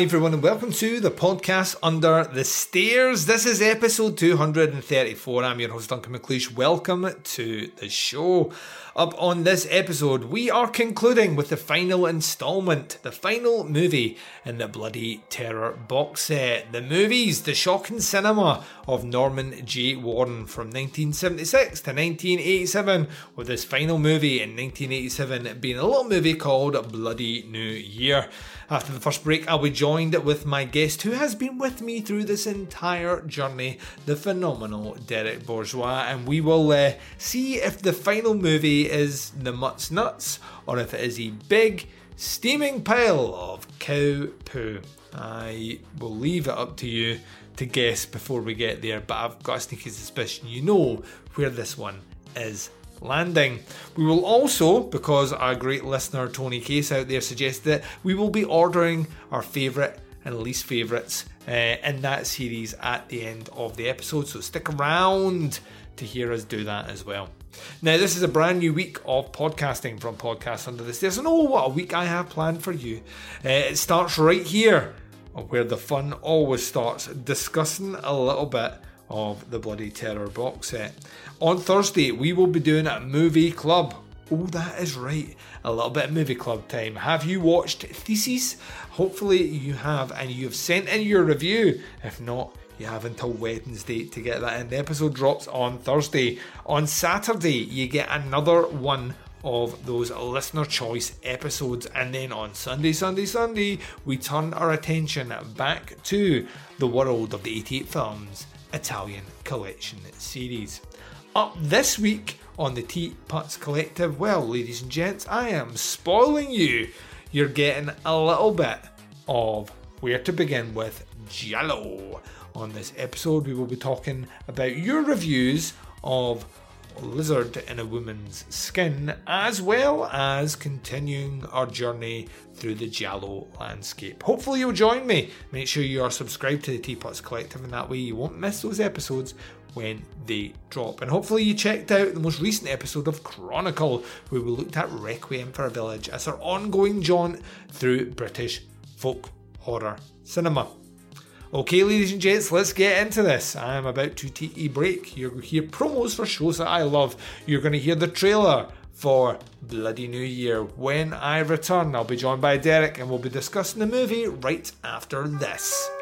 Hi, everyone, and welcome to the podcast Under the Stairs. This is episode 234. I'm your host, Duncan McLeish. Welcome to the show. Up on this episode, we are concluding with the final installment, the final movie in the Bloody Terror box set. The movies, The Shocking Cinema of Norman J. Warren from 1976 to 1987, with this final movie in 1987 being a little movie called Bloody New Year. After the first break, I'll be joined with my guest who has been with me through this entire journey, the phenomenal Derek Bourgeois, and we will uh, see if the final movie is the Mutts Nuts or if it is a big steaming pile of cow poo. I will leave it up to you to guess before we get there, but I've got a sneaky suspicion you know where this one is landing. We will also, because our great listener Tony Case out there suggested it, we will be ordering our favourite and least favourites uh, in that series at the end of the episode. So stick around to hear us do that as well. Now, this is a brand new week of podcasting from Podcast Under the Stairs, and oh, what a week I have planned for you. Uh, it starts right here, where the fun always starts, discussing a little bit of the Bloody Terror box set. On Thursday, we will be doing a movie club. Oh, that is right. A little bit of movie club time. Have you watched Thesis? Hopefully, you have, and you have sent in your review. If not, you have until Wednesday to get that in. The episode drops on Thursday. On Saturday, you get another one of those listener choice episodes. And then on Sunday, Sunday, Sunday, we turn our attention back to the world of the 88 films Italian Collection series. Up this week on the Teapots Collective, well, ladies and gents, I am spoiling you. You're getting a little bit of where to begin with Giallo. On this episode, we will be talking about your reviews of lizard in a woman's skin, as well as continuing our journey through the Giallo landscape. Hopefully, you'll join me. Make sure you are subscribed to the Teapots Collective, and that way you won't miss those episodes when they drop. And hopefully, you checked out the most recent episode of Chronicle, where we looked at Requiem for a Village as our ongoing jaunt through British folk horror cinema. Okay, ladies and gents, let's get into this. I am about to take a break. You're going to hear promos for shows that I love. You're going to hear the trailer for Bloody New Year. When I return, I'll be joined by Derek and we'll be discussing the movie right after this.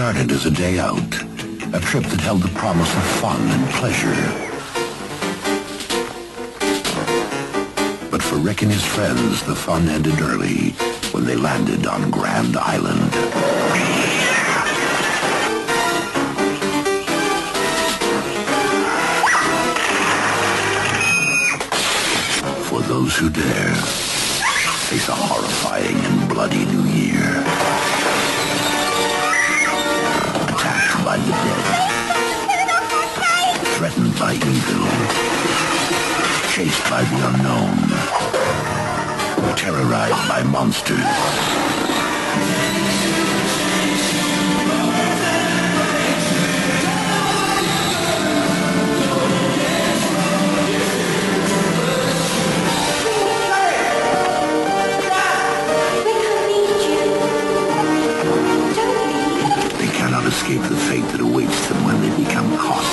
Started as a day out, a trip that held the promise of fun and pleasure. But for Rick and his friends, the fun ended early when they landed on Grand Island. For those who dare. face a horrifying and bloody new year. The dead. Threatened by evil. Chased by the unknown. Terrorized by monsters. Escape the fate that awaits them when they become caught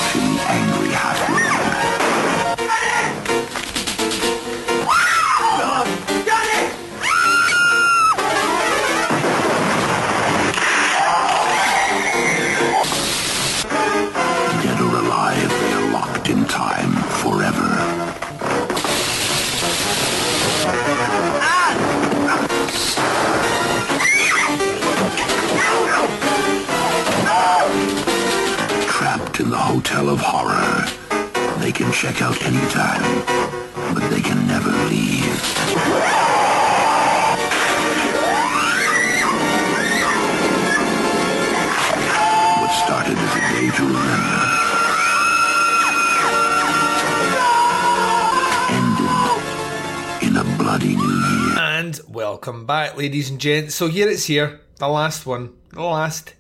ladies and gents. So here it's here, the last one, the last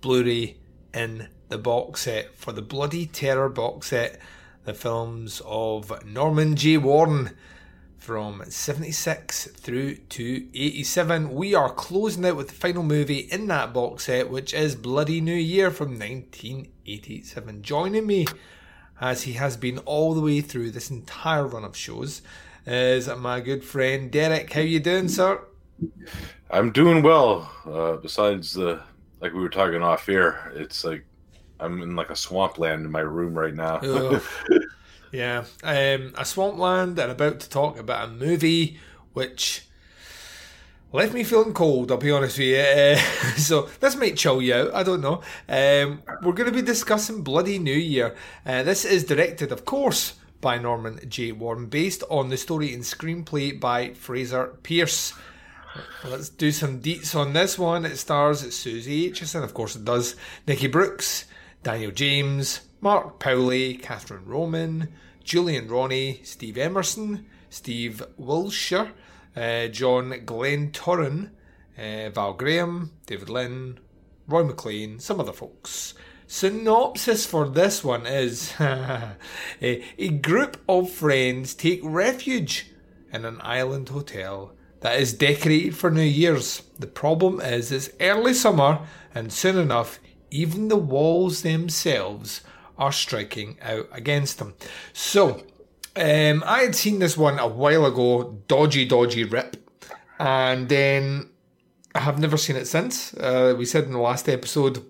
Blu-ray in the box set for the Bloody Terror box set. The films of Norman J. Warren from 76 through to 87. We are closing out with the final movie in that box set, which is Bloody New Year from 1987. Joining me, as he has been all the way through this entire run of shows, is my good friend Derek. How you doing, sir? I'm doing well. Uh, besides the like we were talking off air, it's like I'm in like a swampland in my room right now. Yeah, um, a swampland, and about to talk about a movie which left me feeling cold. I'll be honest with you. Uh, so this might chill you out. I don't know. Um, we're going to be discussing Bloody New Year. Uh, this is directed, of course, by Norman J. Warren, based on the story and screenplay by Frazer Pearce. Let's do some deets on this one. It stars Suzy Aitchison, of course it does. Nikki Brooks, Daniel James, Mark Powley, Catherine Roman, Julian Ronnie, Steve Emerson, Steve Wilshire, uh, John Glentoran, uh, Val Graham, David Lynn, Roy McLean, some other folks. Synopsis for this one is a group of friends take refuge in an island hotel that is decorated for New Year's. The problem is it's early summer and soon enough even the walls themselves are striking out against them. So, um, I had seen this one a while ago, dodgy, dodgy rip, and then I have never seen it since. Uh, we said in the last episode,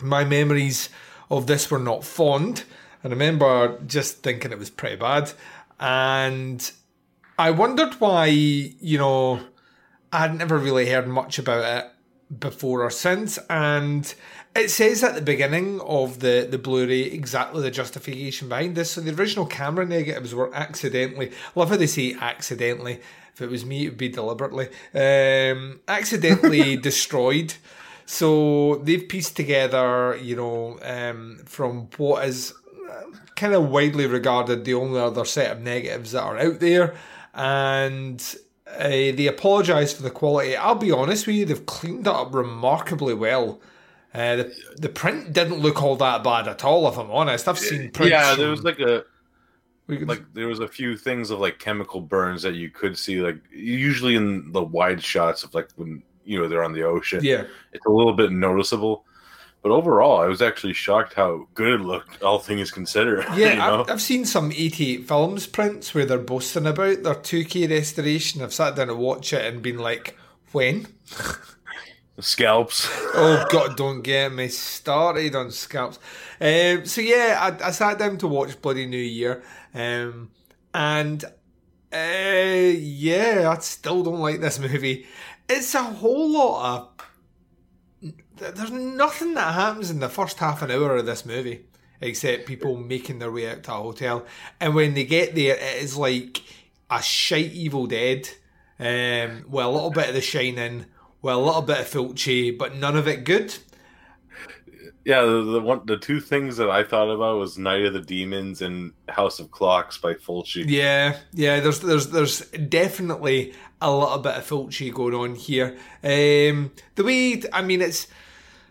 my memories of this were not fond. And I remember just thinking it was pretty bad, and I wondered why, you know, I'd never really heard much about it before or since, and it says at the beginning of the, the Blu-ray exactly the justification behind this. So the original camera negatives were accidentally, love how they say accidentally. If it was me, it would be deliberately. Um, accidentally destroyed. So they've pieced together, you know, um, from what is kind of widely regarded the only other set of negatives that are out there, and uh, they apologise for the quality. I'll be honest with you, they've cleaned it up remarkably well. Uh, the, the print didn't look all that bad at all, if I'm honest. I've seen prints. yeah, there was like a like there was a few things of like chemical burns that you could see like usually in the wide shots of like when you know they're on the ocean. yeah. It's a little bit noticeable. But overall, I was actually shocked how good it looked, all things considered. Yeah, you know? I've, I've seen some 88 films prints where they're boasting about their 2K restoration. I've sat down to watch it and been like, when? scalps. Oh God, don't get me started on scalps. Um, so yeah, I, I sat down to watch Bloody New Year, um, and uh, yeah, I still don't like this movie. It's a whole lot of. There's nothing that happens in the first half an hour of this movie except people making their way out to a hotel, and when they get there, it is like a shite Evil Dead. Um, well, a little bit of The Shining, with a little bit of Fulci, but none of it good. Yeah, the, the one, the two things that I thought about was Night of the Demons and House of Clocks by Fulci. Yeah, yeah. There's there's there's definitely a little bit of Fulci going on here. Um, the way I mean, it's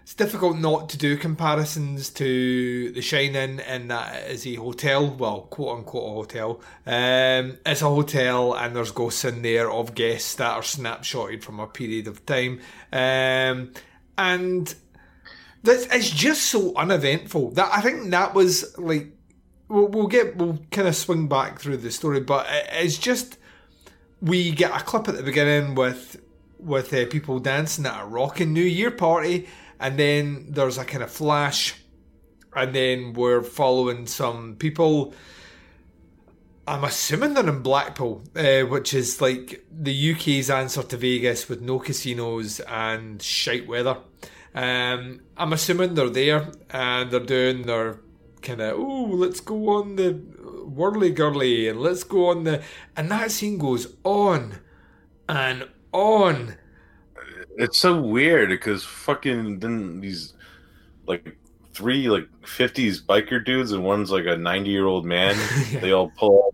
it's difficult not to do comparisons to The Shining, and that is a hotel, well, quote unquote a hotel. Um, it's a hotel, and there's ghosts in there of guests that are snapshotted from a period of time, um, and this it's just so uneventful that I think that was like we'll, we'll get we'll kind of swing back through the story, but it, it's just we get a clip at the beginning with with uh, people dancing at a rocking New Year party, and then there's a kind of flash, and then we're following some people. I'm assuming they're in Blackpool, uh, which is like the UK's answer to Vegas with no casinos and shite weather. Um, I'm assuming they're there and they're doing their kind of oh let's go on the whirly girly and let's go on the and that scene goes on and on. It's so weird because fucking then these like three like fifties biker dudes and one's like a ninety year old man. They all pull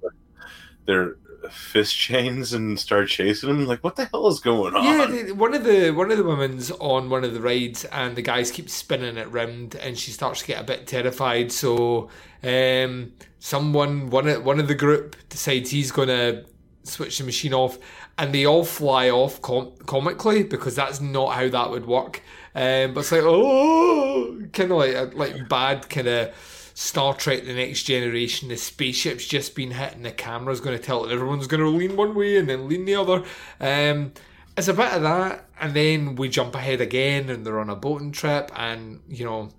their fist chains and start chasing him. Like, what the hell is going on? Yeah, one of the one of the women's on one of the rides, and the guys keep spinning it round, and she starts to get a bit terrified. So, um, someone one of one of the group decides he's going to switch the machine off, and they all fly off com- comically because that's not how that would work. Um, but it's like oh, kind of like a, like bad kind of. Star Trek: The Next Generation, the spaceship's just been hit, and the camera's going to tell it everyone's going to lean one way and then lean the other. Um, it's a bit of that, and then we jump ahead again, and they're on a boating trip, and you know,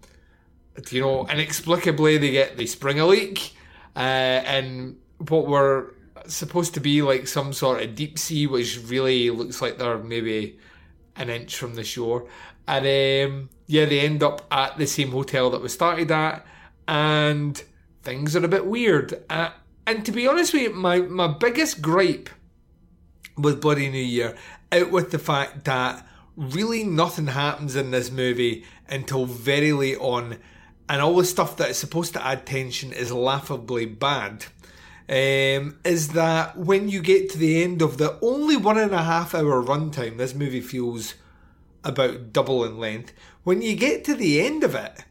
you know, inexplicably they get they spring a leak, uh, and what were supposed to be like some sort of deep sea, which really looks like they're maybe an inch from the shore, and um, yeah, they end up at the same hotel that we started at, and things are a bit weird. Uh, and to be honest with you, my my biggest gripe with Bloody New Year out with the fact that really nothing happens in this movie until very late on, and all the stuff that is supposed to add tension is laughably bad. Um, is that when you get to the end of the only one and a half hour runtime, this movie feels about double in length. When you get to the end of it,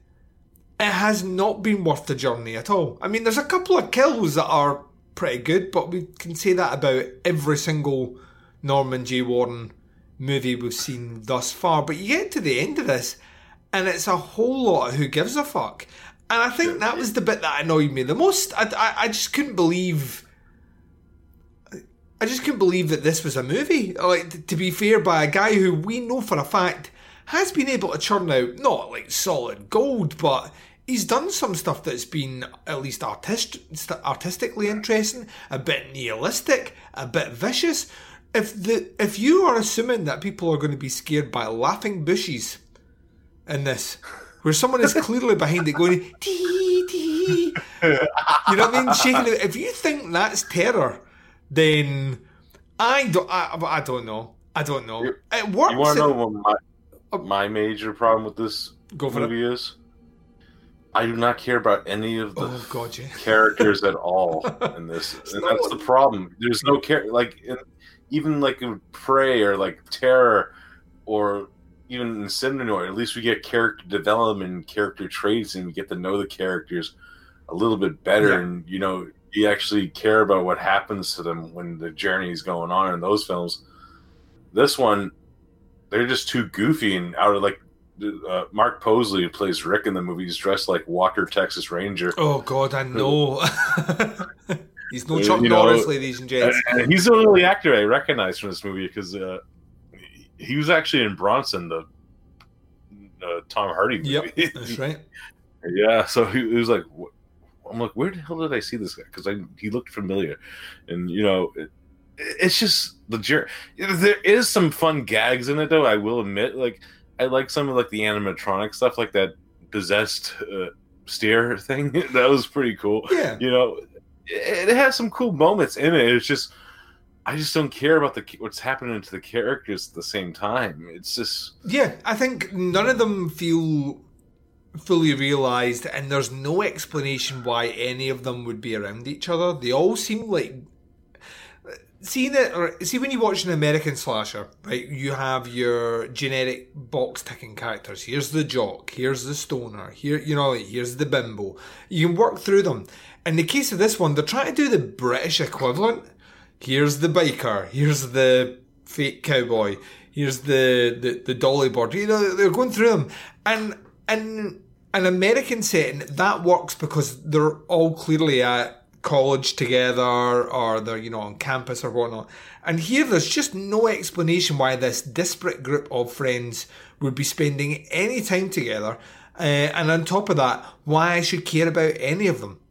it has not been worth the journey at all. I mean, there's a couple of kills that are pretty good, but we can say that about every single Norman J. Warren movie we've seen thus far. But you get to the end of this, and it's a whole lot of who gives a fuck. And I think that was the bit that annoyed me the most. I, I, I just couldn't believe. I just couldn't believe that this was a movie. Like, to be fair, by a guy who we know for a fact has been able to churn out not like solid gold, but he's done some stuff that's been at least artist- artistically interesting, a bit nihilistic, a bit vicious. If the if you are assuming that people are going to be scared by laughing bushes in this, where someone is clearly behind it going tee tee, you know what I mean, shaking it. If you think that's terror, then I don't. I, I don't know. I don't know. It works. You want to know what my, oh. my major problem with this Go for movie is? I do not care about any of the Oh god, yeah. characters at all in this, and that's the problem. There's no care like in, even like in Prey or like Terror or even in Inseminoid, at least we get character development, character traits, and we get to know the characters a little bit better, Yeah. and you know you actually care about what happens to them when the journey is going on in those films. This one, they're just too goofy and out of like. Uh, Mark Powley, who plays Rick in the movie, is dressed like Walker, Texas Ranger. Oh god, I know. He's no Chuck you know, Norris, ladies and gents. And he's the only actor I recognize from this movie because uh, he was actually in Bronson, the uh, Tom Hardy movie. Yep, that's right. yeah, so he, he was like, I'm like, where the hell did I see this guy? Because he looked familiar, and you know, it, it's just the journey. There is some fun gags in it, though. I will admit, like I like some of like the animatronic stuff, like that possessed uh, steer thing. that was pretty cool Yeah. you know, it, it has some cool moments in it. It's just I just don't care about the what's happening to the characters at the same time. It's just Yeah, I think none of them feel fully realized, and there's no explanation why any of them would be around each other. They all seem like seeing it or see when you watch an American slasher, right? You have your generic box ticking characters. Here's the jock, here's the stoner, here you know, here's the bimbo. You can work through them. In the case of this one, they're trying to do the British equivalent. Here's the biker, here's the fake cowboy, here's the the, the dolly board. You know, they're going through them. And in an American setting, that works because they're all clearly at college together or they're, you know, on campus or whatnot. And here there's just no explanation why this disparate group of friends would be spending any time together. Uh, and on top of that, why I should care about any of them.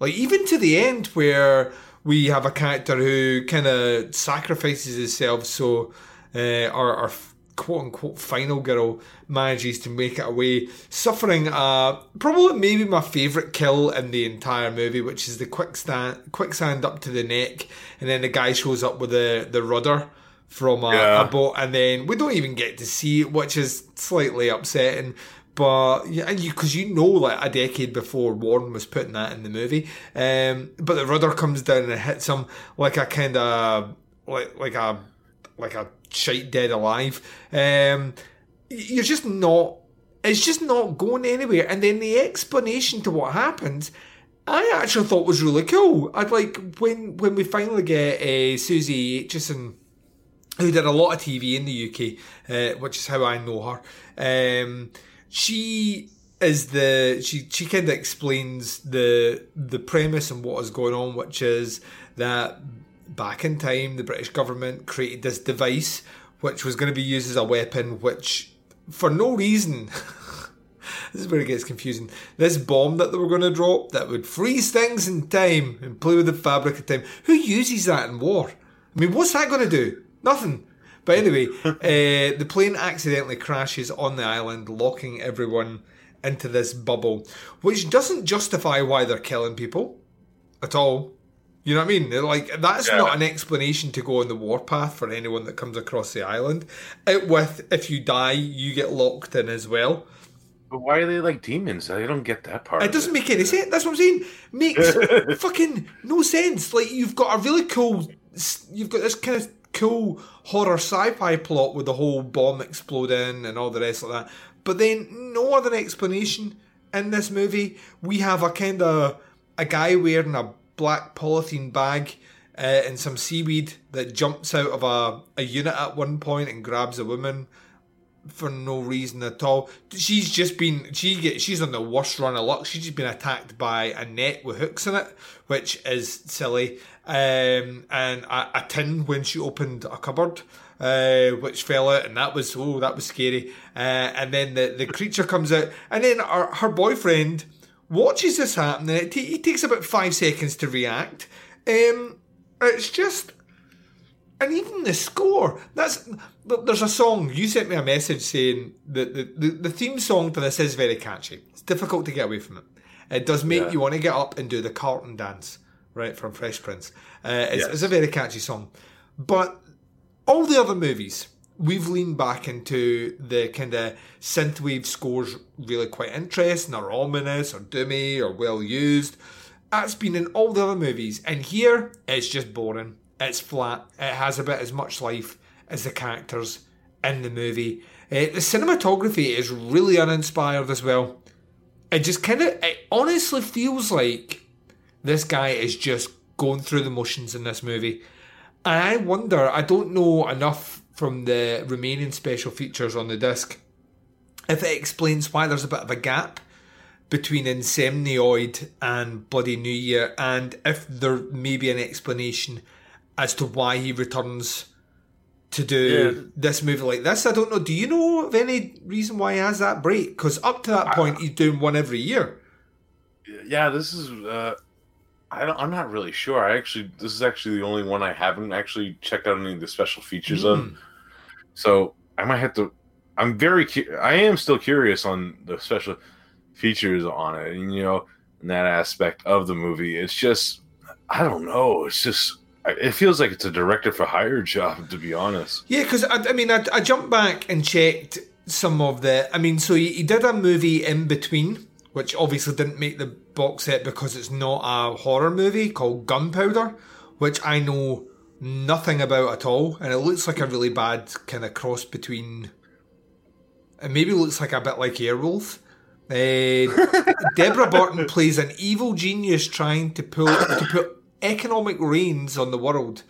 Like, even to the end where we have a character who kind of sacrifices himself so uh, our, our quote unquote final girl manages to make it away, suffering uh, probably maybe my favourite kill in the entire movie, which is the quicksand quicksand up to the neck, and then the guy shows up with the, the rudder from a, Yeah. a boat, and then we don't even get to see it, which is slightly upsetting. But yeah, and you because you know, like a decade before, Warren was putting that in the movie. Um, but the rudder comes down and hits him like a kind of like like a like a shite dead alive. Um, you're just not. It's just not going anywhere. And then the explanation to what happened, I actually thought was really cool. I'd like when when we finally get uh, Suzy Aitchison who did a lot of TV in the UK, uh, which is how I know her. Um, she is the she she kind of explains the the premise and what is going on, which is that back in time the British government created this device which was going to be used as a weapon, which for no reason. This is where it gets confusing. This bomb that they were going to drop that would freeze things in time and play with the fabric of time. Who uses that in war? I mean, what's that going to do? Nothing. But anyway, uh, the plane accidentally crashes on the island, locking everyone into this bubble, which doesn't justify why they're killing people at all. You know what I mean? They're Like that's Yeah. not an explanation to go on the warpath for anyone that comes across the island. Out with if you die, you get locked in as well. But why are they like demons? I don't get that part. It doesn't make any sense. That's what I'm saying. Makes fucking no sense. Like you've got a really cool, you've got this kind of cool horror sci-fi plot with the whole bomb exploding and all the rest of that. But then no other explanation in this movie. We have a kind of a guy wearing a black polythene bag. Uh, and some seaweed that jumps out of a, a unit at one point and grabs a woman for no reason at all. She's just been she get she's on the worst run of luck. She's just been attacked by a net with hooks in it, which is silly. Um, and a, a tin when she opened a cupboard, uh, which fell out, and that was oh that was scary. Uh, and then the the creature comes out, and then her, her boyfriend watches this happen, and it ta- he takes about five seconds to react. Um, it's just and even the score that's there's a song you sent me a message saying that the, the, the theme song to this is very catchy. It's difficult to get away from it. It does make Yeah. you want to get up and do the carlton dance right from fresh prince. Uh, it's, Yes. it's a very catchy song. But all the other movies we've leaned back into the kind of synthwave scores really quite interesting or ominous or doomy or well used. That's been in all the other movies and here it's just boring it's flat. It has about as much life as the characters in the movie. Uh, the cinematography is really uninspired as well. It just kind of it honestly feels like this guy is just going through the motions in this movie. And I wonder, I don't know enough from the remaining special features on the disc if it explains why there's a bit of a gap between Inseminoid and Bloody New Year, and if there may be an explanation as to why he returns to do Yeah. this movie like this. I don't know. Do you know of any reason why he has that break? Because up to that point, he's doing one every year. yeah, this is. Uh, I don't, I'm not really sure. I actually, this is actually the only one I haven't actually checked out any of the special features Hmm. on. So I might have to. I'm very. cu- I am still curious on the special features on it, and you know, in that aspect of the movie. It's just, I don't know. It's just. It feels like it's a director for hire job, to be honest. Yeah, because I, I mean, I, I jumped back and checked some of the. I mean, so he, he did a movie in between, which obviously didn't make the box set because it's not a horror movie called Gunpowder, which I know nothing about at all, and it looks like a really bad kind of cross between. It maybe looks like a bit like Airwolf. Uh, Deborah Burton plays an evil genius trying to pull to put economic reins on the world.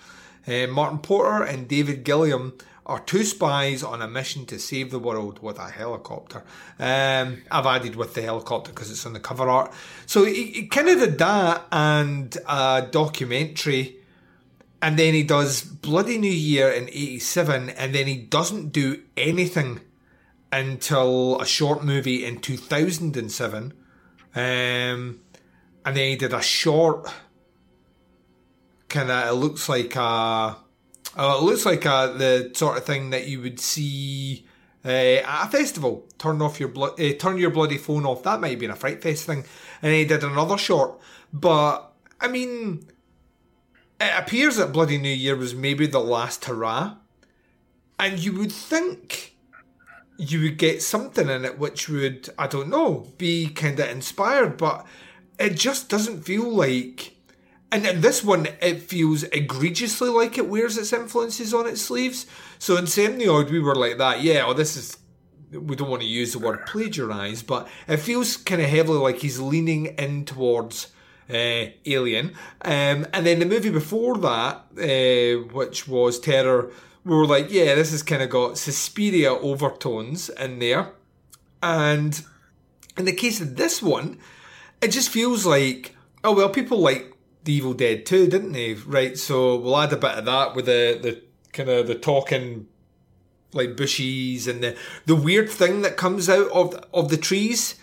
Uh, Martin Potter and David Gilliam are two spies on a mission to save the world with a helicopter. Um, I've added with the helicopter because it's on the cover art. So he, he kind of did that and a documentary. And then he does Bloody New Year in 87, and then he doesn't do anything until a short movie in 2007. Um, and then he did a short, kind of, it looks like a, uh, it looks like a, the sort of thing that you would see uh, at a festival. Turn off your blo- uh, turn your bloody phone off. That might have been a Fright Fest thing. And he did another short. But, I mean, it appears that Bloody New Year was maybe the last hurrah. And you would think you would get something in it which would, I don't know, be kind of inspired, but it just doesn't feel like. And this one, it feels egregiously like it wears its influences on its sleeves. So Inseminoid, we were like that, yeah, oh, this is. We don't want to use the word plagiarize, but it feels kind of heavily like he's leaning in towards uh, Alien. Um, and then the movie before that, uh, which was Terror, we were like, yeah, this has kind of got Suspiria overtones in there. And in the case of this one, it just feels like, oh, well, people like The Evil Dead too, didn't they? Right, so we'll add a bit of that with the, the kind of the talking like bushies and the, the weird thing that comes out of of the trees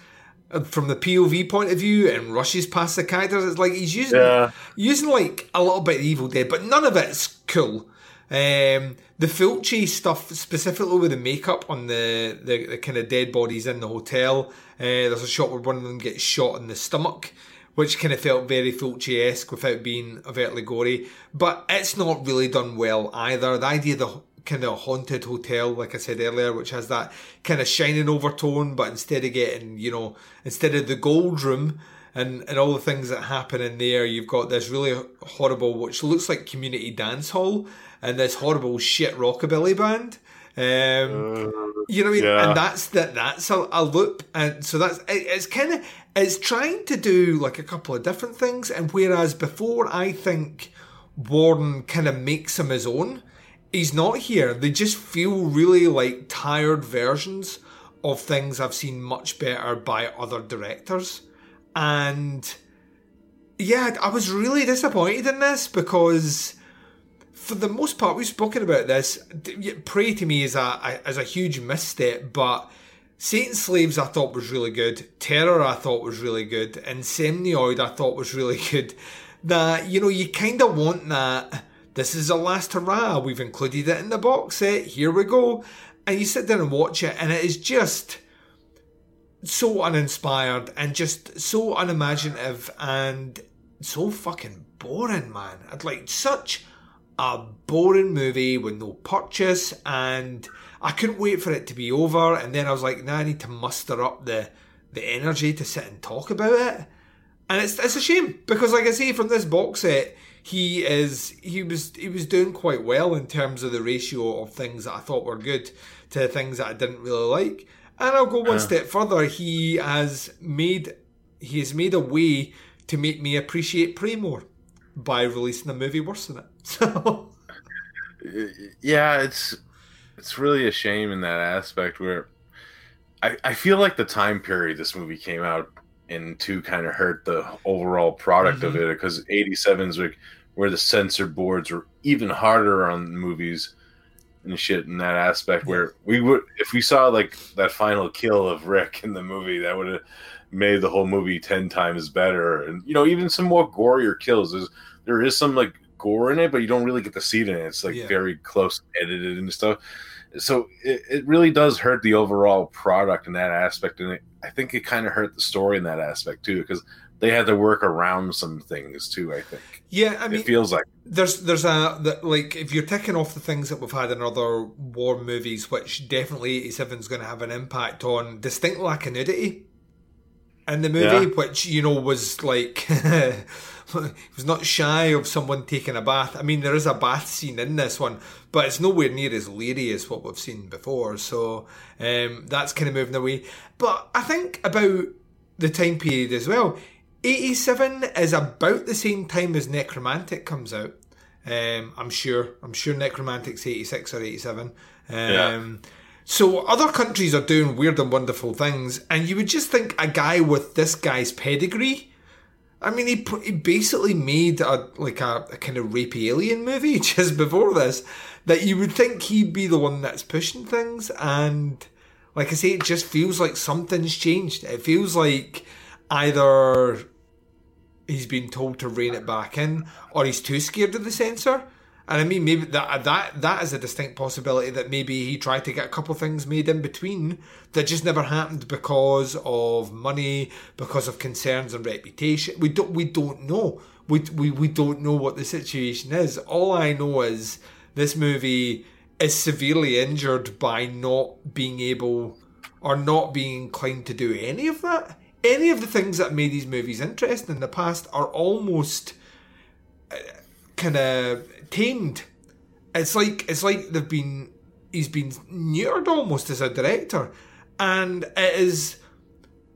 uh, from the POV point of view and rushes past the characters. It's like he's using Yeah. using like a little bit of Evil Dead, but none of it's cool. Um, the Fulci stuff, specifically with the makeup on the, the, the kind of dead bodies in the hotel. Uh, there's a shot where one of them gets shot in the stomach, which kind of felt very Fulci esque without being overtly gory. But it's not really done well either. The idea of the kind of haunted hotel, like I said earlier, which has that kind of shining overtone, but instead of getting, you know, instead of the gold room, and, and all the things that happen in there. You've got this really horrible, which looks like community dance hall, and this horrible shit rockabilly band. Um, you know what I mean? yeah. And that's that. That's a, a loop, and so that's it, it's kind of it's trying to do like a couple of different things. And whereas before, I think Warren kind of makes him his own. He's not here. They just feel really like tired versions of things I've seen much better by other directors. And yeah, I was really disappointed in this because for the most part, we've spoken about this. Prey to me is a, is a huge misstep, but Satan's Slave I thought was really good. Terror I thought was really good, and Inseminoid I thought was really good. That you know you kind of want that. This is a last hurrah. We've included it in the box set. Here we go, and you sit down and watch it, and it is just so uninspired and just so unimaginative and so fucking boring, man. I'd like such a boring movie with no purchase and I couldn't wait for it to be over and then I was like, nah, I need to muster up the the energy to sit and talk about it. And it's it's a shame because like I say from this box set, he is he was he was doing quite well in terms of the ratio of things that I thought were good to things that I didn't really like. And I'll go one step further. He has made he has made a way to make me appreciate Prey more by releasing a movie worse than it. So yeah, it's it's really a shame in that aspect where I, I feel like the time period this movie came out into kind of hurt the overall product of mm-hmm. it because 87's like where the censor boards were even harder on movies and shit in that aspect where we would if we saw like that final kill of Rick in the movie that would have made the whole movie 10 times better. And you know even some more gorier kills. There's, there is some like gore in it but you don't really get to see it in it. It's like Yeah. very close edited and stuff. So it, it really does hurt the overall product in that aspect. And it, i think it kind of hurt the story in that aspect too because they had to work around some things too. I think. Yeah, I mean, it feels like. there's there's a that like if you're ticking off the things that we've had in other war movies, which definitely 87 is going to have an impact on distinct lack of nudity in the movie, Yeah. which you know was like was not shy of someone taking a bath. I mean, there is a bath scene in this one, but it's nowhere near as leery as what we've seen before. So um, that's kind of moving away. But I think about the time period as well. 87 is about the same time as Nekromantik comes out. Um, I'm sure. I'm sure Nekromantik's 86 or 87. Um, Yeah. So other countries are doing weird and wonderful things, and you would just think a guy with this guy's pedigree. I mean, he, he basically made a like a, a kind of rapey alien movie just before this. That you would think he'd be the one that's pushing things, and like I say, it just feels like something's changed. It feels like either he's been told to rein it back in, or he's too scared of the censor. And I mean, maybe that that that is a distinct possibility that maybe he tried to get a couple things made in between that just never happened because of money, because of concerns and reputation. We don't we don't know. We we we don't know what the situation is. All I know is this movie is severely injured by not being able or not being inclined to do any of that. Any of the things that made these movies interesting in the past are almost uh, kind of tamed. It's like it's like they've been he's been neutered almost as a director, and it is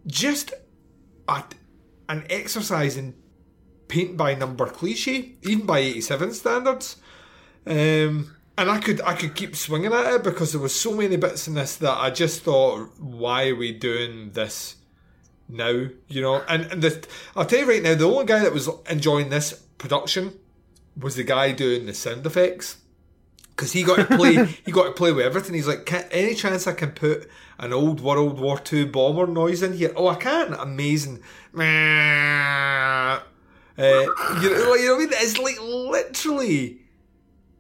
just a, an exercise in paint by number cliche, even by eighty seven standards. Um, and I could I could keep swinging at it because there was so many bits in this that I just thought, why are we doing this now? You know, and and the, I'll tell you right now, the only guy that was enjoying this production was the guy doing the sound effects because he got to play he got to play with everything. He's like, any chance I can put an old World War Two bomber noise in here? Oh, I can! Amazing. Uh, you, know, you know what I mean? It's like literally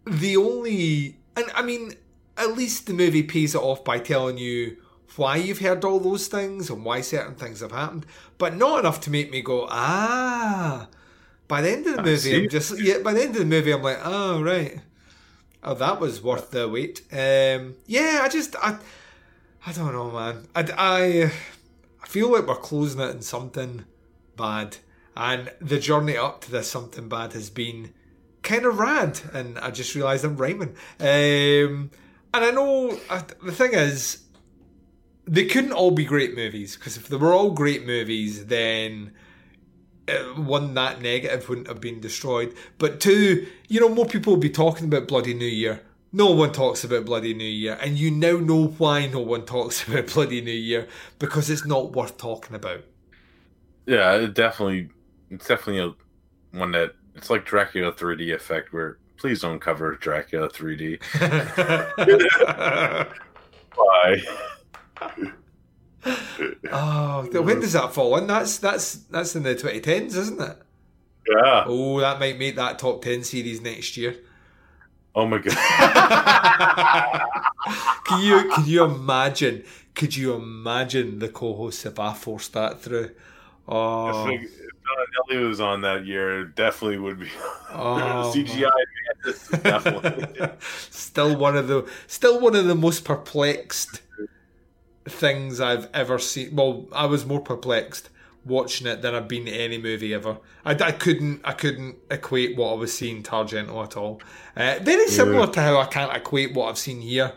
the only, and I mean, at least the movie pays it off by telling you why you've heard all those things and why certain things have happened, but not enough to make me go, ah. By the end of the movie. I'm just yeah. By the end of the movie, I'm like, oh right, oh that was worth the wait. Um, yeah, I just I, I don't know, man. I, I, I feel like we're closing it in something bad, and the journey up to this something bad has been kind of rad. And I just realised I'm rhyming. Um, and I know uh, the thing is, they couldn't all be great movies because if they were all great movies, then Uh, one that negative wouldn't have been destroyed. But two, you know, more people will be talking about Bloody New Year. No one talks about Bloody New Year, and you now know why no one talks about Bloody New Year because it's not worth talking about. Yeah, it definitely. It's definitely a one that it's like Dracula 3D effect where please don't cover Dracula 3D. Why? Oh, when does that fall in? That's that's that's in the 2010s, isn't it? Yeah. Oh, that might make that top 10 series next year. Oh my god. Can you can you imagine? Could you imagine the co-hosts if I forced that through? Oh, if was on that year, definitely would be ah, Oh, CGI. man, Definitely. still one of the still one of the most perplexed things I've ever seen. Well, I was more perplexed watching it than I've been to any movie ever. I, I couldn't I couldn't equate what I was seeing to Argento at all. Uh, very similar to how I can't equate what I've seen here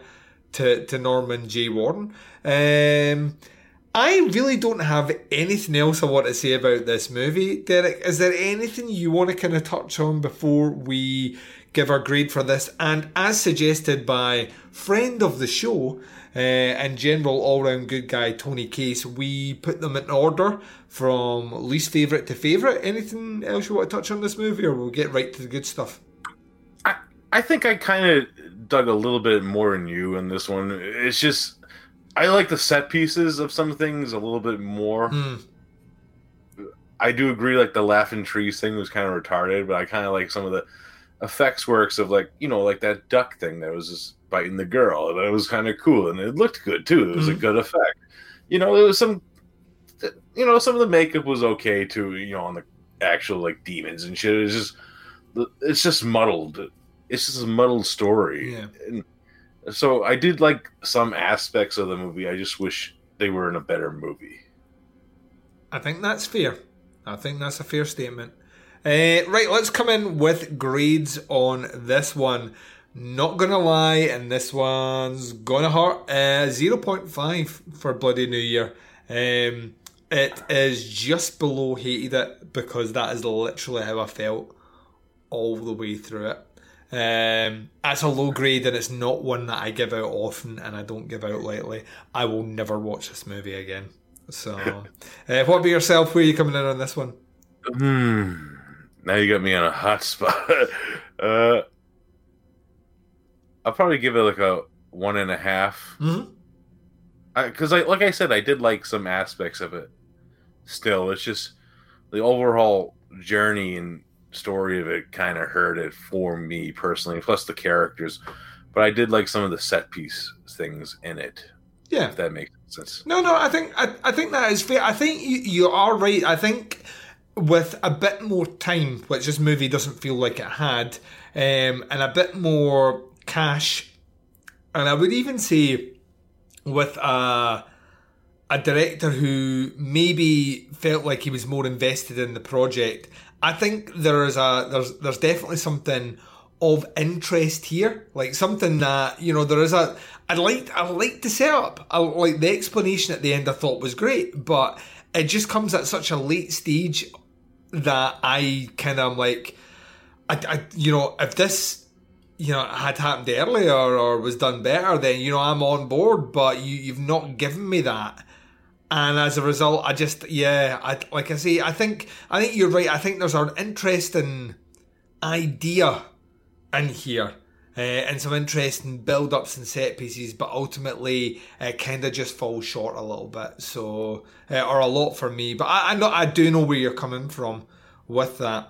to to Norman J Warren. Um, I really don't have anything else I want to say about this movie. Derek, is there anything you want to kind of touch on before we give our grade for this? And as suggested by friend of the show uh, and general all round good guy Tony Case, we put them in order from least favourite to favourite. Anything else you want to touch on this movie, or we'll get right to the good stuff? I, I think I kind of dug a little bit more in you in this one. It's just I like the set pieces of some things a little bit more. Hmm. I do agree, like the laughing trees thing was kind of retarded, but I kind of like some of the effects works of like you know like that duck thing that was just biting the girl, and it was kind of cool, and it looked good too. It was a Mhm. good effect. You know, there was some you know, some of the makeup was okay too. You know, on the actual like demons and shit. It's just, it's just muddled. It's just a muddled story. Yeah. And so I did like some aspects of the movie. I just wish they were in a better movie. I think that's fair. I think that's a fair statement. Uh, right, let's come in with grades on this one. Not gonna lie, and this one's gonna hurt. Uh, 0.5 for Bloody New Year. Um, it is just below hated it because that is literally how I felt all the way through it. Um, that's a low grade and it's not one that I give out often and I don't give out lightly. I will never watch this movie again. So, uh, what about yourself? Where are you coming in on this one? Hmm. Now you got me on a hot spot. uh, I'll probably give it like a one and a half. Because I, like I said, I did like some aspects of it. Still, it's just the overall journey and story of it kind of hurt it for me personally. Plus the characters, but I did like some of the set piece things in it. Yeah. If that makes sense. No, no, I think I, I think that is fair. I think you, you are right. I think with a bit more time, which this movie doesn't feel like it had, um, and a bit more cash, and I would even say with a a director who maybe felt like he was more invested in the project. I think there is a there's there's definitely something of interest here, like something that you know there is a. I like I like the setup. I like the explanation at the end. I thought was great, but it just comes at such a late stage that I kind of like, I, I you know if this you know had happened earlier or was done better, then you know I'm on board. But you you've not given me that. And as a result, I just yeah, I like I say, I think I think you're right. I think there's an interesting idea in here. Uh, and some interesting build ups and set pieces, but ultimately it kind of just falls short a little bit. So, uh, or a lot for me. But I, I know I do know where you're coming from with that.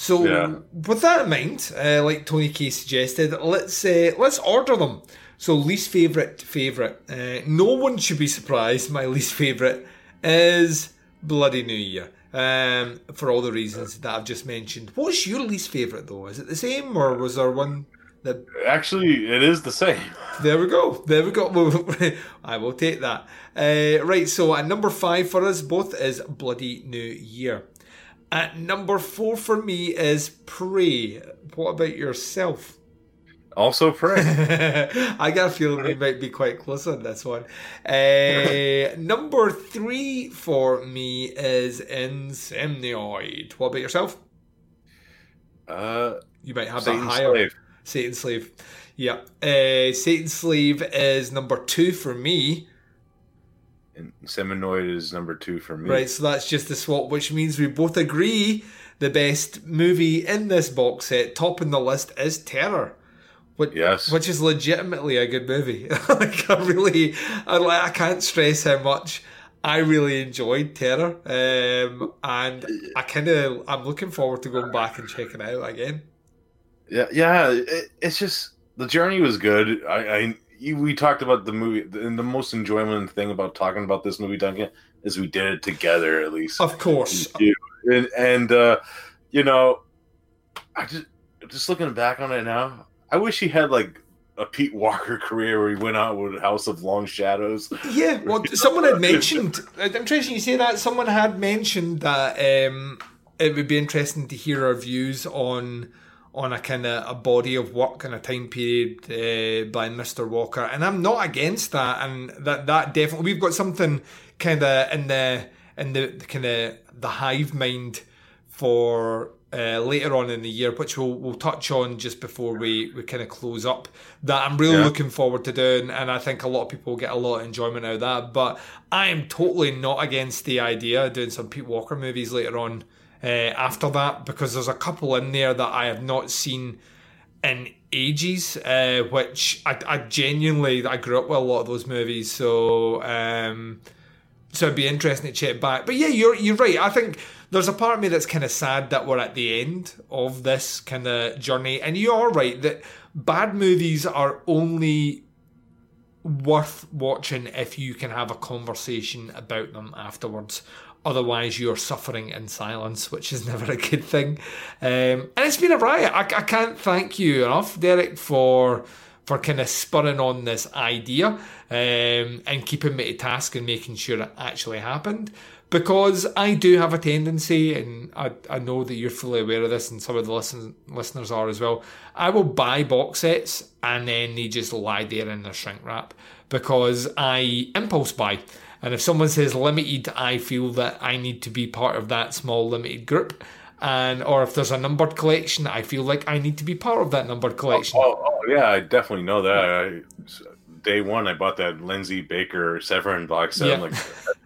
So, Yeah. with that in mind, uh, like Tony K suggested, let's uh, let's order them. So, least favorite favorite. Uh, no one should be surprised. My least favorite is Bloody New Year. Um, for all the reasons that I've just mentioned. What's your least favorite though? Is it the same, or was there one that? Actually, it is the same. There we go. There we go. I will take that. Uh, right. So at number five for us both is Bloody New Year. At number four for me is Prey. What about yourself? Also, Prey. I got a feeling we might be quite close on this one. Uh, number three for me is Inseminoid. What about yourself? uh, You might have Satan's that higher. Slave. Satan Slave. Yeah. Uh, Satan Slave is number two for me. And Seminoid is number two for me. Right, so that's just the swap, which means we both agree the best movie in this box set, top in the list, is Terror. Which, Yes. which is legitimately a good movie. like I really, I, like, I can't stress how much I really enjoyed Terror, um, and I kind of I'm looking forward to going back and checking it out again. Yeah, yeah. It, it's just the journey was good. I, I we talked about the movie, and the most enjoyment thing about talking about this movie, Duncan, is we did it together at least. Of course, And, and uh, you know, I just just looking back on it now, I wish he had like a Pete Walker career where he went out with House of Long Shadows. Yeah, well, someone had mentioned. Interesting you say that. Someone had mentioned that um, it would be interesting to hear our views on on a kind of a body of work and a time period uh, by Mr. Walker, and I'm not against that. And that that definitely we've got something kind of in the in the kind of the hive mind for uh, later on in the year, which we'll we'll touch on just before we, we kind of close up. That I'm really Yeah. looking forward to doing, and I think a lot of people get a lot of enjoyment out of that. But I am totally not against the idea of doing some Pete Walker movies later on uh, after that because there's a couple in there that I have not seen in ages, uh, which I, I genuinely I grew up with a lot of those movies, so. Um, so it'd be interesting to check back. But yeah, you're you're right. I think there's a part of me that's kind of sad that we're at the end of this kind of journey, and you are right that bad movies are only worth watching if you can have a conversation about them afterwards. Otherwise, you're suffering in silence, which is never a good thing. Um, and it's been a riot. I, I can't thank you enough, Derek, for for kind of spurring on this idea um, and keeping me to task and making sure it actually happened. Because I do have a tendency, and I, I know that you're fully aware of this, and some of the listen, listeners are as well. I will buy box sets and then they just lie there in their shrink wrap because I impulse buy. And if someone says limited, I feel that I need to be part of that small limited group. And or if there's a numbered collection, I feel like I need to be part of that numbered collection. Oh, oh yeah, I definitely know that. I, day one, I bought that Lindsay Baker Severin box set. Yeah. I'm like,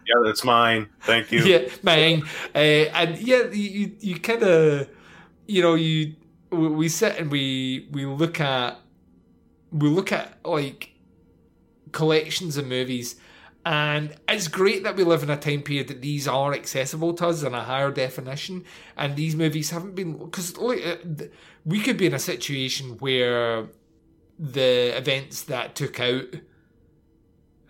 yeah, that's mine. Thank you. yeah, mine. Uh, and yeah, you you kind of, you know, you we we sit and we we look at we look at like collections of movies, and it's great that we live in a time period that these are accessible to us in a higher definition, and these movies haven't been because we could be in a situation where the events that took out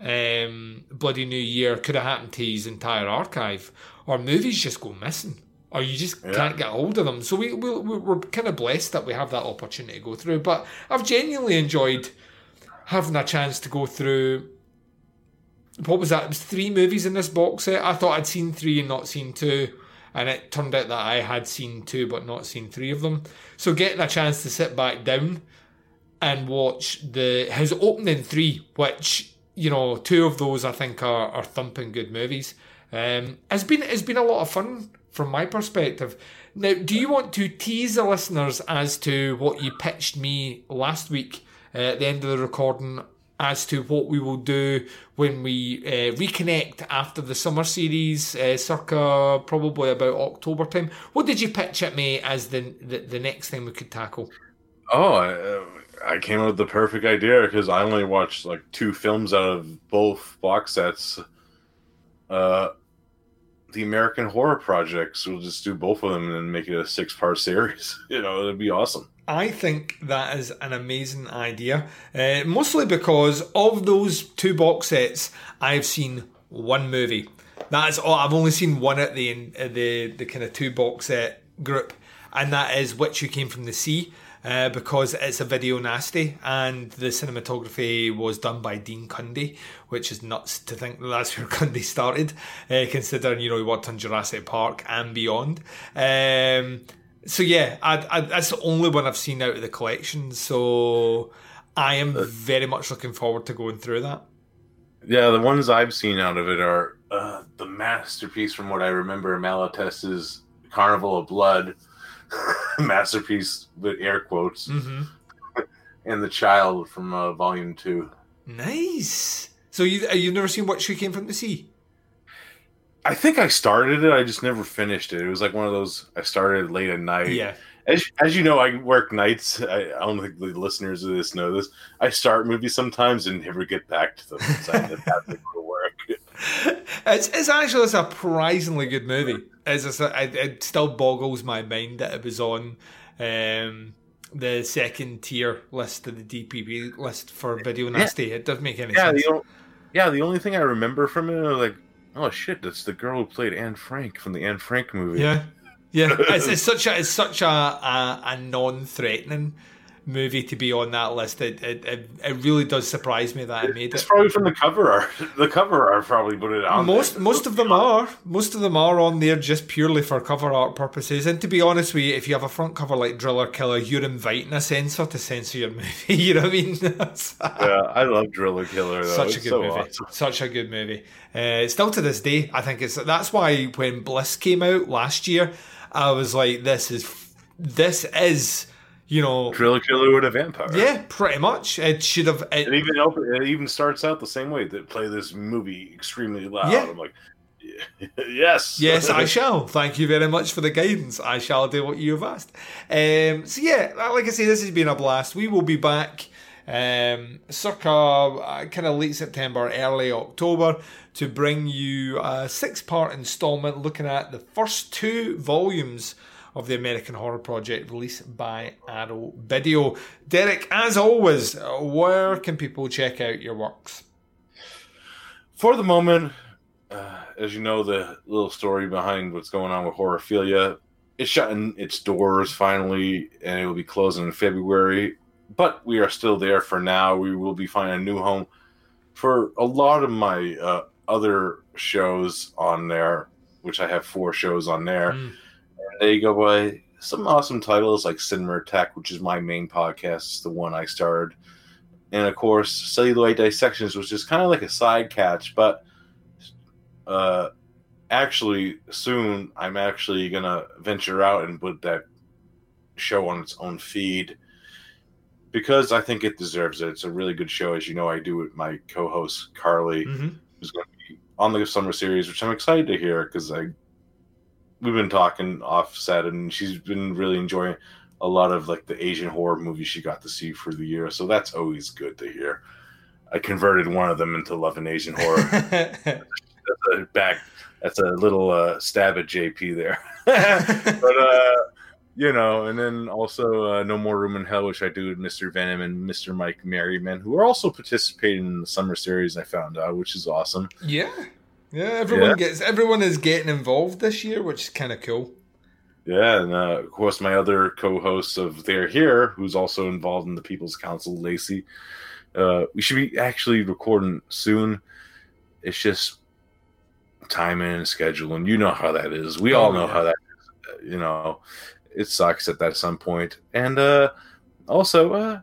um, Bloody New Year could have happened to his entire archive, or movies just go missing, or you just Yeah. can't get hold of them. So we, we we're kind of blessed that we have that opportunity to go through. But I've genuinely enjoyed having a chance to go through. What was that? It was three movies in this box set. I thought I'd seen three and not seen two. And it turned out that I had seen two but not seen three of them. So getting a chance to sit back down and watch the his opening three, which you know two of those I think are, are thumping good movies. Um, it's been it's been a lot of fun from my perspective. Now, do you want to tease the listeners as to what you pitched me last week uh, at the end of the recording? As to what we will do when we uh, reconnect after the summer series, uh, circa probably about October time. What did you pitch at me as the the, the next thing we could tackle? Oh, I, uh, I came up with the perfect idea because I only watched like two films out of both box sets. Uh, the American Horror Projects. We'll just do both of them and make it a six-part series. You know, it'd be awesome. I think that is an amazing idea, uh, mostly because of those two box sets, I've seen one movie. That is all. I've only seen one at the uh, the the kind of two box set group, and that is Witch Who Came from the Sea. Uh, because it's a video nasty, and the cinematography was done by Dean Cundey, which is nuts to think that that's where Cundy started, uh, considering you know he worked on Jurassic Park and beyond. Um, so yeah, I, I, that's the only one I've seen out of the collection. So I am very much looking forward to going through that. Yeah, the ones I've seen out of it are uh, the masterpiece from what I remember, Malatesta's Carnival of Blood, masterpiece with air quotes, hmm and The Child from uh, Volume Two. Nice. So you you've never seen what she came from the sea? I think I started it. I just never finished it. It was like one of those. I started late at night. Yeah. As, as you know, I work nights. I, I don't think the listeners of this know this. I start movies sometimes and never get back to them. because I end up having to work. It's, it's actually a surprisingly good movie. It's a, it, it still boggles my mind that it was on um, the second tier list of the DPP list for video nasty. It doesn't make any Yeah, sense. the, o- yeah. The only thing I remember from it, was like, oh shit, that's the girl who played Anne Frank from the Anne Frank movie. Yeah, yeah. It's, it's such a it's such a a, a non-threatening movie to be on that list. It, it it it really does surprise me that I made It's it. probably from the cover art. The cover art probably put it on. Most there. most of them are most of them are on there just purely for cover art purposes. And to be honest with you, if you have a front cover like Driller Killer, you're inviting a censor to censor your movie. You know what I mean? Yeah, I love Driller Killer. Though. such a good so movie. awesome. Such a good movie. Uh, still to this day, I think it's that's why when Bliss came out last year, I was like, "This is this is you know." Driller Killer with a vampire. Yeah, pretty much. It should have. It It, even it even starts out the same way. They play this movie extremely loud. Yeah. I'm like, yes, yes, I shall. Thank you very much for the guidance. I shall do what you have asked. Um, so yeah, like I say, this has been a blast. We will be back um, circa uh, kind of late September, early October to bring you a six-part installment looking at the first two volumes of the American Horror Project released by Arrow Video. Derek, as always, where can people check out your works? For the moment, uh, as you know, the little story behind what's going on with Horophilia, it's shutting its doors finally, and it will be closing in February. But we are still there for now. We will be finding a new home for a lot of my uh, other shows on there, which I have four shows on there. Mm. They go by some awesome titles like Cinema Tech, which is my main podcast, it's the one I started. And of course, Celluloid Dissections, which is kind of like a side catch, but uh, actually, soon I'm actually going to venture out and put that show on its own feed because I think it deserves it. It's a really good show, as you know. I do with my co-host Carly, hmm who's going to be on the summer series, which I'm excited to hear because I we've been talking offset, and she's been really enjoying a lot of like the Asian horror movies she got to see for the year. So that's always good to hear. I converted one of them into loving Asian horror. that's a back. That's a little uh, stab at JP there. but uh, you know, and then also uh, No More Room in Hell, which I do with Mr. Venom and Mr. Mike Merriman, who are also participating in the summer series. I found out, which is awesome. yeah, yeah. Everyone Yeah. gets. Everyone is getting involved this year, which is kind of cool. Yeah, and uh, of course, my other co-host of They're Here, who's also involved in the People's Council, Lacey. Uh, we should be actually recording soon. It's just timing and schedule, and you know how that is. We all Oh, know how that is. You know, it sucks at that some point. And uh, also, uh,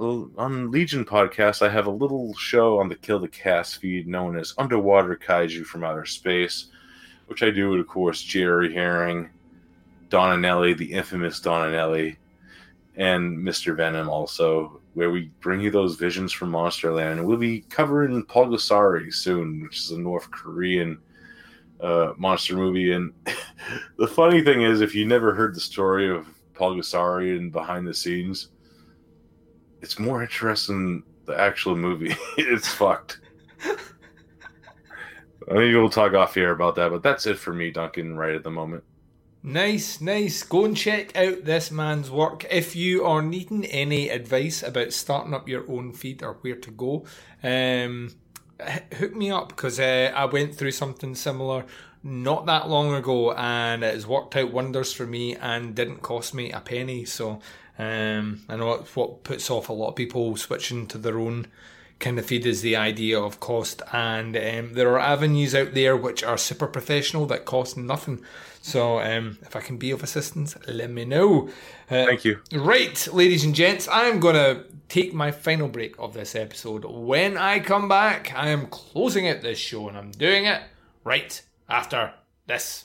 on Legion podcast, I have a little show on the Kill the Cast feed known as Underwater Kaiju from Outer Space, which I do with, of course, Jerry Herring. Donanelli, the infamous Donanelli, and Mr. Venom also, where we bring you those visions from Monsterland. And we'll be covering Pulgasari soon, which is a North Korean uh, monster movie. And the funny thing is, if you never heard the story of Pulgasari and behind the scenes, it's more interesting the actual movie. it's fucked. Maybe we'll talk off here about that, but that's it for me, Duncan, right at the moment. Nice, nice. Go and check out this man's work. If you are needing any advice about starting up your own feed or where to go, um, hook me up because uh, I went through something similar not that long ago and it has worked out wonders for me and didn't cost me a penny. So um, I know what puts off a lot of people switching to their own kind of feed is the idea of cost. And um, there are avenues out there which are super professional that cost nothing. So um, if i can be of assistance let me know. Uh, Thank you. right ladies and gents i'm gonna take my final break of this episode. When i come back i am closing out this show and i'm doing it right after this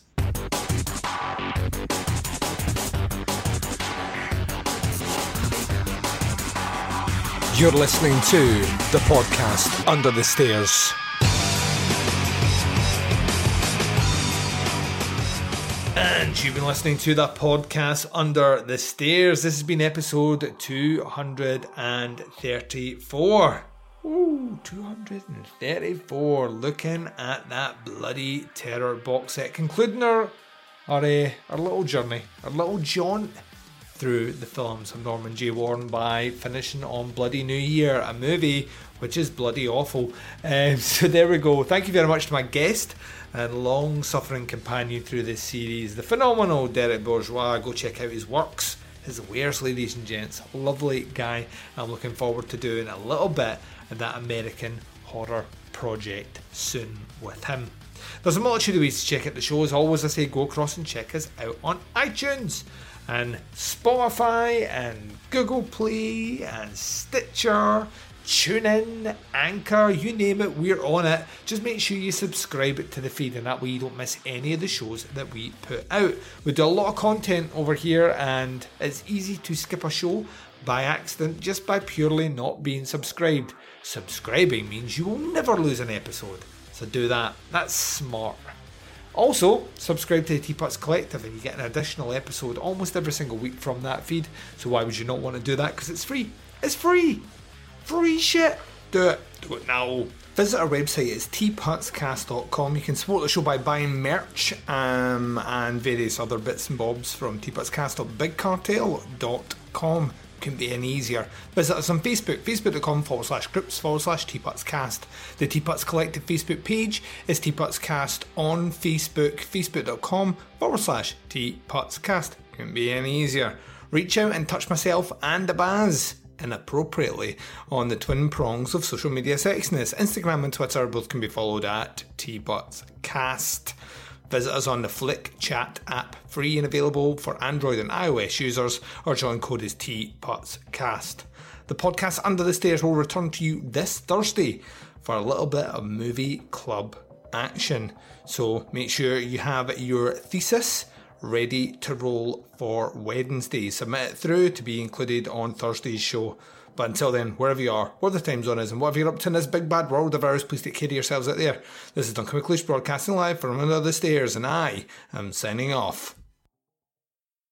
You're listening to the podcast Under the Stairs. And you've been listening to the podcast Under the Stairs. This has been episode 234. Ooh, 234. Looking at that bloody terror box set, concluding our, our, uh, our little journey, our little jaunt through the films of Norman J. Warren by finishing on Bloody New Year, a movie which is bloody awful. Um, so there we go. Thank you very much to my guest and long suffering companion through this series, the phenomenal Derek Bourgeois. Go check out his works, his wares, ladies and gents. Lovely guy. I'm looking forward to doing a little bit of that American horror project soon with him. There's a multitude of ways to check out the show. As always, I say go across and check us out on iTunes and Spotify and Google Play and Stitcher, TuneIn, Anchor, you name it, we're on it. Just make sure you subscribe to the feed and that way you don't miss any of the shows that we put out. We do a lot of content over here and it's easy to skip a show by accident just by purely not being subscribed. Subscribing means you will never lose an episode. So do that. That's smart. Also, subscribe to the Teapots Collective and you get an additional episode almost every single week from that feed. So why would you not want to do that? Because it's free. It's free. Free shit. Do it. Do it now. Visit our website, it's teapotscast.com. You can support the show by buying merch um, and various other bits and bobs from teapotscast.bigcartel.com. couldn't be any easier. Visit us on Facebook, facebook.com forward slash groups forward slash teapotscast. The Teapots Collective Facebook page is Teapotscast on Facebook, facebook.com forward slash teapotscast. Couldn't be any easier. Reach out and touch myself and the Baz inappropriately on the twin prongs of social media sexiness. Instagram and Twitter both can be followed at teapotscast. Visit us on the Flick Chat app, free and available for Android and iOS users. or join code is TPutsCast. The podcast Under the Stairs will return to you this Thursday for a little bit of movie club action. So make sure you have your thesis ready to roll for Wednesday. Submit it through to be included on Thursday's show. But until then, wherever you are, where the time zone is, and whatever you're up to in this big bad world of ours, please take care of yourselves out there. This is Duncan McLeish broadcasting live from under the stairs, and I am signing off.